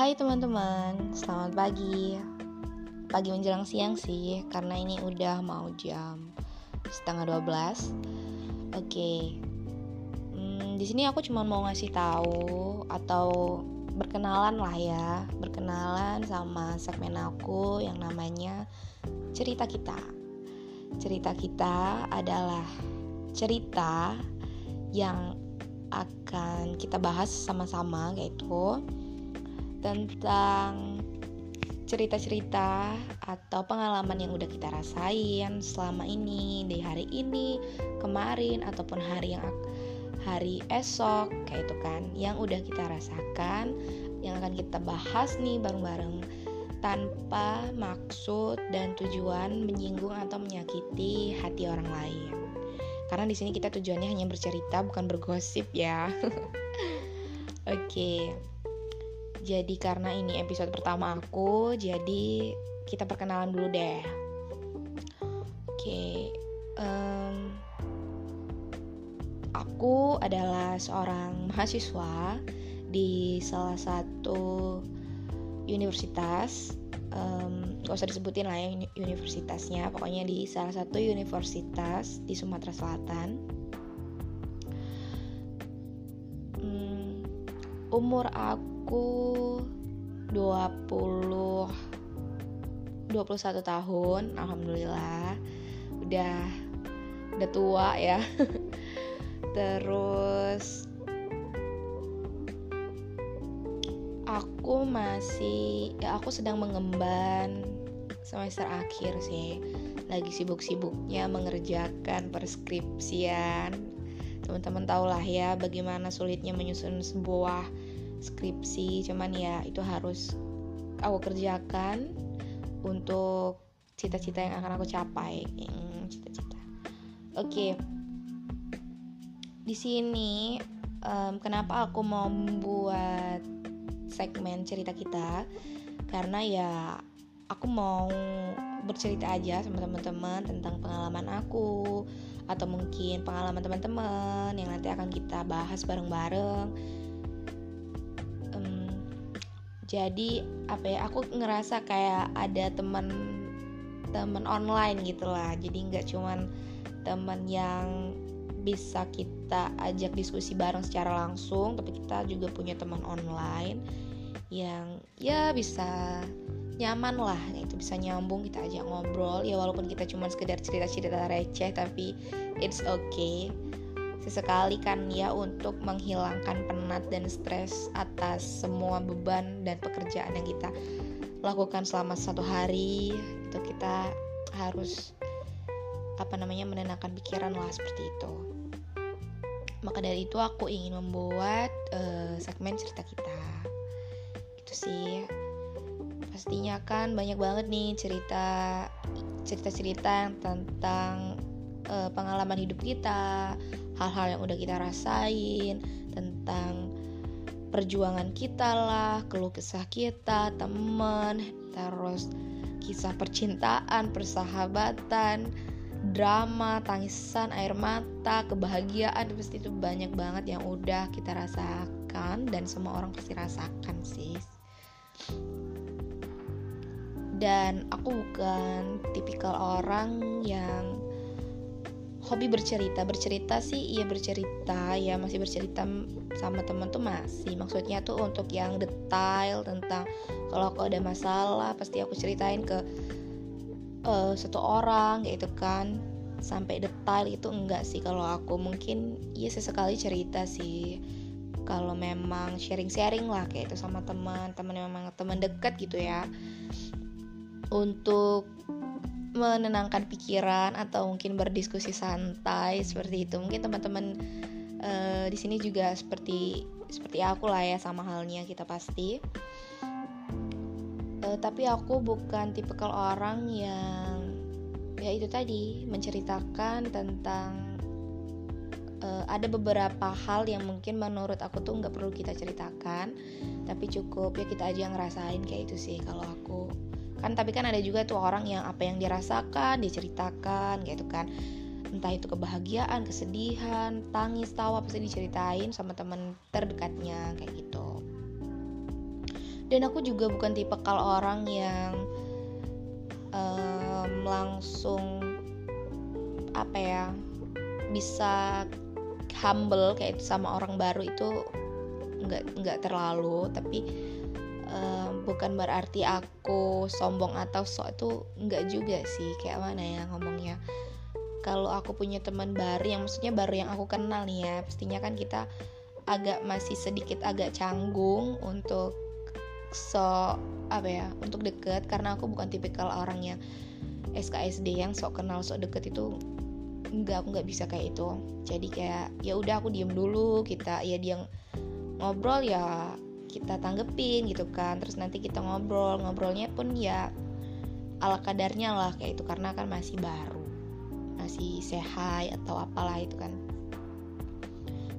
Hai teman-teman, selamat pagi. Pagi menjelang siang sih, karena ini udah mau jam setengah 12. Oke. Hmm, di sini aku cuma mau ngasih tahu atau berkenalan lah ya, berkenalan sama segmen aku yang namanya cerita kita. Cerita kita adalah cerita yang akan kita bahas sama-sama yaitu tentang cerita-cerita atau pengalaman yang udah kita rasain selama ini di hari ini, kemarin ataupun hari yang hari esok kayak itu kan yang udah kita rasakan yang akan kita bahas nih bareng-bareng tanpa maksud dan tujuan menyinggung atau menyakiti hati orang lain. Karena di sini kita tujuannya hanya bercerita bukan bergosip ya. Oke. Okay. Jadi karena ini episode pertama aku, jadi kita perkenalan dulu deh. Oke, um, aku adalah seorang mahasiswa di salah satu universitas. Um, gak usah disebutin lah ya universitasnya, pokoknya di salah satu universitas di Sumatera Selatan. Umur aku aku 20 21 tahun alhamdulillah. Udah udah tua ya. Terus aku masih ya aku sedang mengemban semester akhir sih. Lagi sibuk-sibuknya mengerjakan perskripsian teman-teman tahulah ya bagaimana sulitnya menyusun sebuah skripsi. Cuman ya itu harus aku kerjakan untuk cita-cita yang akan aku capai. Hmm, cita-cita. Oke. Okay. di sini um, kenapa aku mau membuat segmen cerita kita? Karena ya aku mau bercerita aja sama teman-teman tentang pengalaman aku atau mungkin pengalaman teman-teman yang nanti akan kita bahas bareng-bareng. Jadi apa ya aku ngerasa kayak ada teman teman online gitu lah jadi nggak cuman teman yang bisa kita ajak diskusi bareng secara langsung tapi kita juga punya teman online yang ya bisa nyaman lah itu bisa nyambung kita ajak ngobrol. Ya walaupun kita cuma sekedar cerita-cerita receh tapi it's okay. Sesekali kan ya untuk menghilangkan penat dan stres atas semua beban dan pekerjaan yang kita lakukan selama satu hari itu kita harus apa namanya menenangkan pikiran lah seperti itu. Maka dari itu aku ingin membuat uh, segmen cerita kita. Itu sih pastinya kan banyak banget nih cerita cerita-cerita yang tentang uh, pengalaman hidup kita hal-hal yang udah kita rasain tentang perjuangan kita lah, keluh kesah kita, temen, terus kisah percintaan, persahabatan, drama, tangisan, air mata, kebahagiaan pasti itu banyak banget yang udah kita rasakan dan semua orang pasti rasakan sih. Dan aku bukan tipikal orang yang hobi bercerita. Bercerita sih iya bercerita. Ya masih bercerita sama teman tuh masih. Maksudnya tuh untuk yang detail tentang kalau aku ada masalah pasti aku ceritain ke uh, satu orang gitu kan. Sampai detail itu enggak sih kalau aku. Mungkin iya sesekali cerita sih. Kalau memang sharing-sharing lah kayak itu sama teman. Teman memang teman dekat gitu ya untuk menenangkan pikiran atau mungkin berdiskusi santai seperti itu. Mungkin teman-teman uh, di sini juga seperti seperti aku lah ya sama halnya kita pasti. Uh, tapi aku bukan tipikal orang yang ya itu tadi menceritakan tentang uh, ada beberapa hal yang mungkin menurut aku tuh nggak perlu kita ceritakan. Tapi cukup ya kita aja yang ngerasain kayak itu sih kalau aku kan tapi kan ada juga tuh orang yang apa yang dirasakan diceritakan gitu kan. Entah itu kebahagiaan kesedihan tangis tawa pasti diceritain sama teman terdekatnya kayak gitu. Dan aku juga bukan tipe kalau orang yang um, langsung apa ya bisa humble kayak itu sama orang baru itu nggak nggak terlalu. Tapi um, bukan berarti aku sombong atau sok itu nggak juga sih. Kayak mana ya ngomongnya? Kalau aku punya teman baru yang maksudnya baru yang aku kenal nih ya pastinya kan kita agak masih sedikit agak canggung untuk so apa ya untuk deket. Karena aku bukan tipikal orang yang SKSD yang sok kenal sok deket itu enggak aku nggak bisa kayak itu. Jadi kayak ya udah aku diem dulu kita ya dia ngobrol ya kita tanggepin gitu kan. Terus nanti kita ngobrol ngobrolnya pun ya ala kadarnya lah kayak itu karena kan masih baru masih sehat atau apalah itu kan.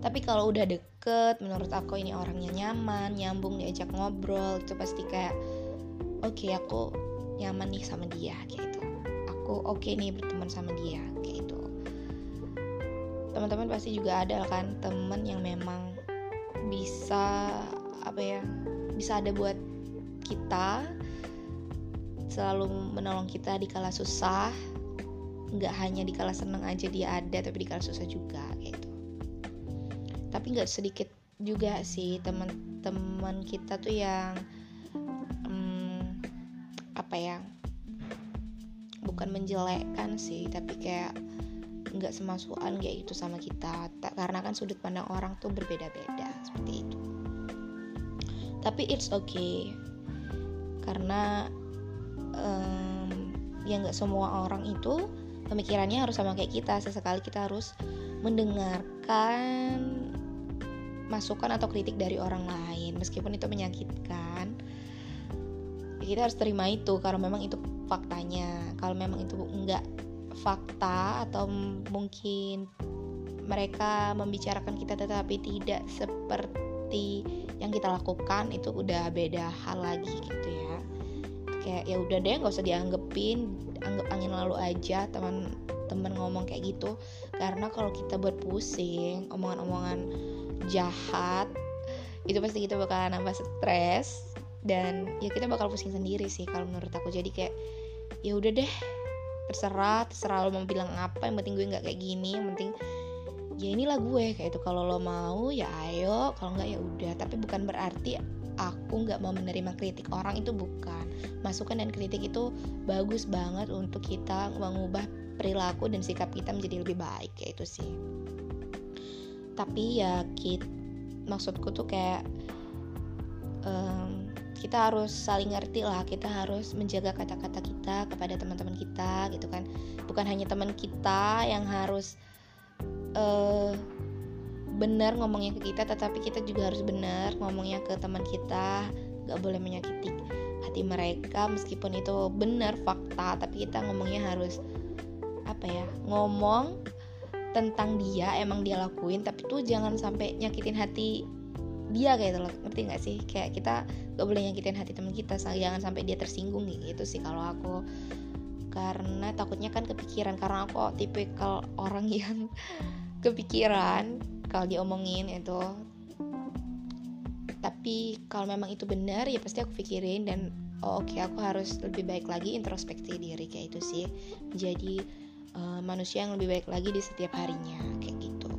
Tapi kalau udah deket menurut aku ini orangnya nyaman nyambung diajak ngobrol itu pasti kayak oke okay, aku nyaman nih sama dia kayak itu aku oke okay nih berteman sama dia kayak itu teman-teman pasti juga ada kan temen yang memang bisa apa ya bisa ada buat kita selalu menolong kita di kala susah. Nggak hanya di kala seneng aja dia ada tapi di kala susah juga gitu. Tapi nggak sedikit juga sih teman-teman kita tuh yang hmm, apa ya bukan menjelekkan sih tapi kayak nggak semasukan kayak gitu sama kita. Karena kan sudut pandang orang tuh berbeda-beda seperti itu tapi it's okay. Karena um, ya nggak semua orang itu pemikirannya harus sama kayak kita. Sesekali kita harus mendengarkan masukan atau kritik dari orang lain. Meskipun itu menyakitkan ya kita harus terima itu karena memang itu faktanya. Kalau memang itu enggak fakta atau mungkin mereka membicarakan kita tetapi tidak seperti yang kita lakukan itu udah beda hal lagi gitu ya. Kayak ya udah deh nggak usah dianggepin anggap angin lalu aja teman teman ngomong kayak gitu. Karena kalau kita buat pusing omongan-omongan jahat itu pasti kita bakal nambah stres. Dan ya kita bakal pusing sendiri sih kalau menurut aku. Jadi kayak ya udah deh terserah terserah lo mau bilang apa yang penting gue nggak kayak gini yang penting ya inilah gue kayak itu kalau lo mau ya ayo. Kalau nggak ya udah. Tapi bukan berarti aku nggak mau menerima kritik. Orang itu bukan. Masukan dan kritik itu bagus banget untuk kita mengubah perilaku dan sikap kita menjadi lebih baik kayak itu sih. Tapi ya kita maksudku tuh kayak um, kita harus saling ngerti lah. Kita harus menjaga kata-kata kita kepada teman-teman kita gitu kan. Bukan hanya teman kita yang harus uh, benar ngomongnya ke kita tetapi kita juga harus benar ngomongnya ke teman kita. Gak boleh menyakiti hati mereka meskipun itu benar fakta tapi kita ngomongnya harus apa ya ngomong tentang dia emang dia lakuin tapi tuh jangan sampai nyakitin hati dia kayak loh ngerti nggak sih? Kayak kita gak boleh nyakitin hati teman kita jangan sampai dia tersinggung gitu sih kalau aku. Karena takutnya kan kepikiran karena aku tipikal orang yang kepikiran kalau diomongin itu. Tapi kalau memang itu benar ya pasti aku pikirin dan oh, oke okay, aku harus lebih baik lagi introspeksi diri kayak itu sih. Menjadi uh, manusia yang lebih baik lagi di setiap harinya kayak gitu.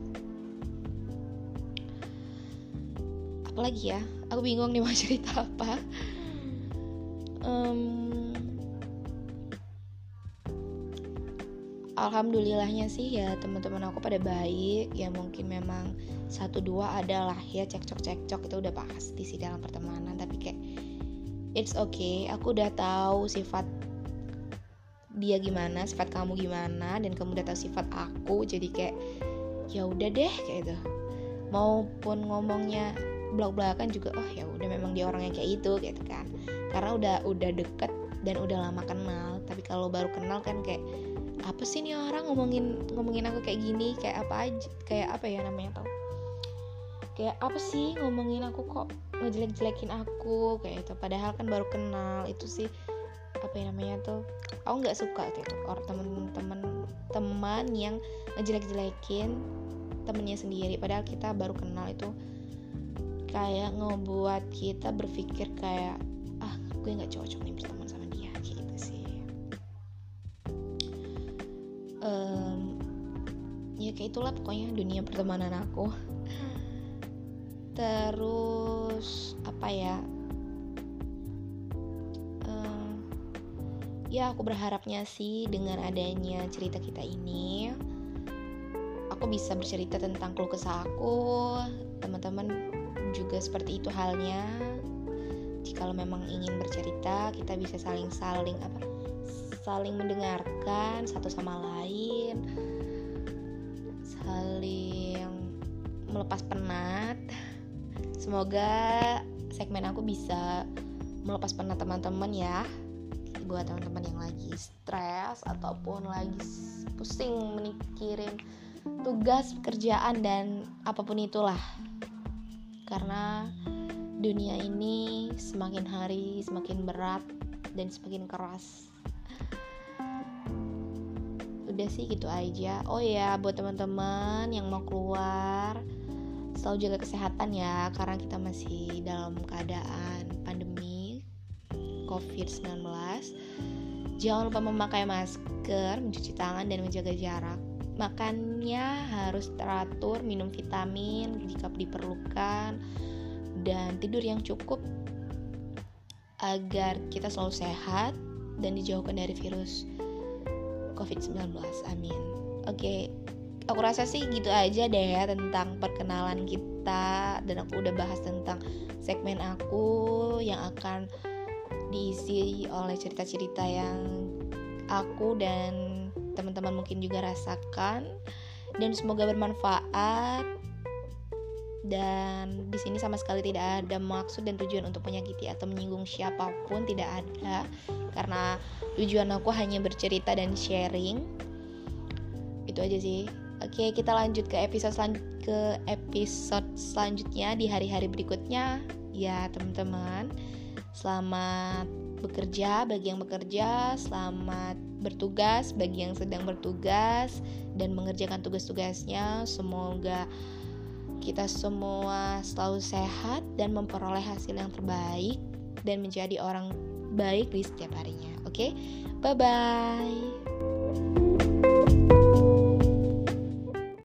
Apalagi ya? Aku bingung nih mau cerita apa. Um, alhamdulillahnya sih ya teman-teman aku pada baik. Ya mungkin memang satu dua adalah ya cekcok cekcok itu udah pasti sih dalam pertemanan. Tapi kayak it's okay. Aku udah tahu sifat dia gimana sifat kamu gimana dan kamu udah tahu sifat aku. Jadi kayak ya udah deh kayak itu maupun ngomongnya belak-belakan juga oh ya udah memang dia orang yang kayak itu gitu kan. Karena udah udah deket dan udah lama kenal. Tapi kalau baru kenal kan kayak apa sih nih orang ngomongin ngomongin aku kayak gini? Kayak apa aja kayak apa ya namanya tau kayak apa sih ngomongin aku kok ngejelek-jelekin aku? Kayak itu padahal kan baru kenal. Itu sih apa yang namanya tuh? Aku nggak suka kayak itu orang temen-temen teman yang ngejelek-jelekin temennya sendiri. Padahal kita baru kenal itu kayak ngebuat kita berpikir kayak ah gue nggak cocok nih berteman sama um, ya kayak itulah pokoknya dunia pertemanan aku. Terus apa ya? Um, ya aku berharapnya sih dengan adanya cerita kita ini aku bisa bercerita tentang keluh kesah aku teman-teman juga seperti itu halnya. Jika memang ingin bercerita kita bisa saling-saling apa saling mendengarkan satu sama lain saling melepas penat. Semoga segmen aku bisa melepas penat teman-teman ya buat teman-teman yang lagi stres ataupun lagi pusing memikirin tugas pekerjaan dan apa pun itulah. Karena dunia ini semakin hari semakin berat dan semakin keras udah sih gitu aja. Oh ya buat teman-teman yang mau keluar selalu jaga kesehatan ya karena kita masih dalam keadaan pandemi COVID-19 jangan lupa memakai masker mencuci tangan dan menjaga jarak. Makannya harus teratur minum vitamin jika diperlukan dan tidur yang cukup agar kita selalu sehat dan dijauhkan dari virus COVID-19. Amin. Oke, aku rasa sih gitu aja deh ya tentang perkenalan kita dan aku udah bahas tentang segmen aku yang akan diisi oleh cerita-cerita yang aku dan teman-teman mungkin juga rasakan dan semoga bermanfaat dan di sini sama sekali tidak ada maksud dan tujuan untuk menyakiti atau menyinggung siapa pun tidak ada. Karena tujuan aku hanya bercerita dan sharing. Itu aja sih. Oke kita lanjut ke episode selan ke episode selanjutnya di hari-hari berikutnya. Ya teman-teman. Selamat bekerja bagi yang bekerja. Selamat bertugas bagi yang sedang bertugas. Dan mengerjakan tugas-tugasnya. Semoga kita semua selalu sehat dan memperoleh hasil yang terbaik dan menjadi orang baik di setiap harinya. Oke, okay? bye bye.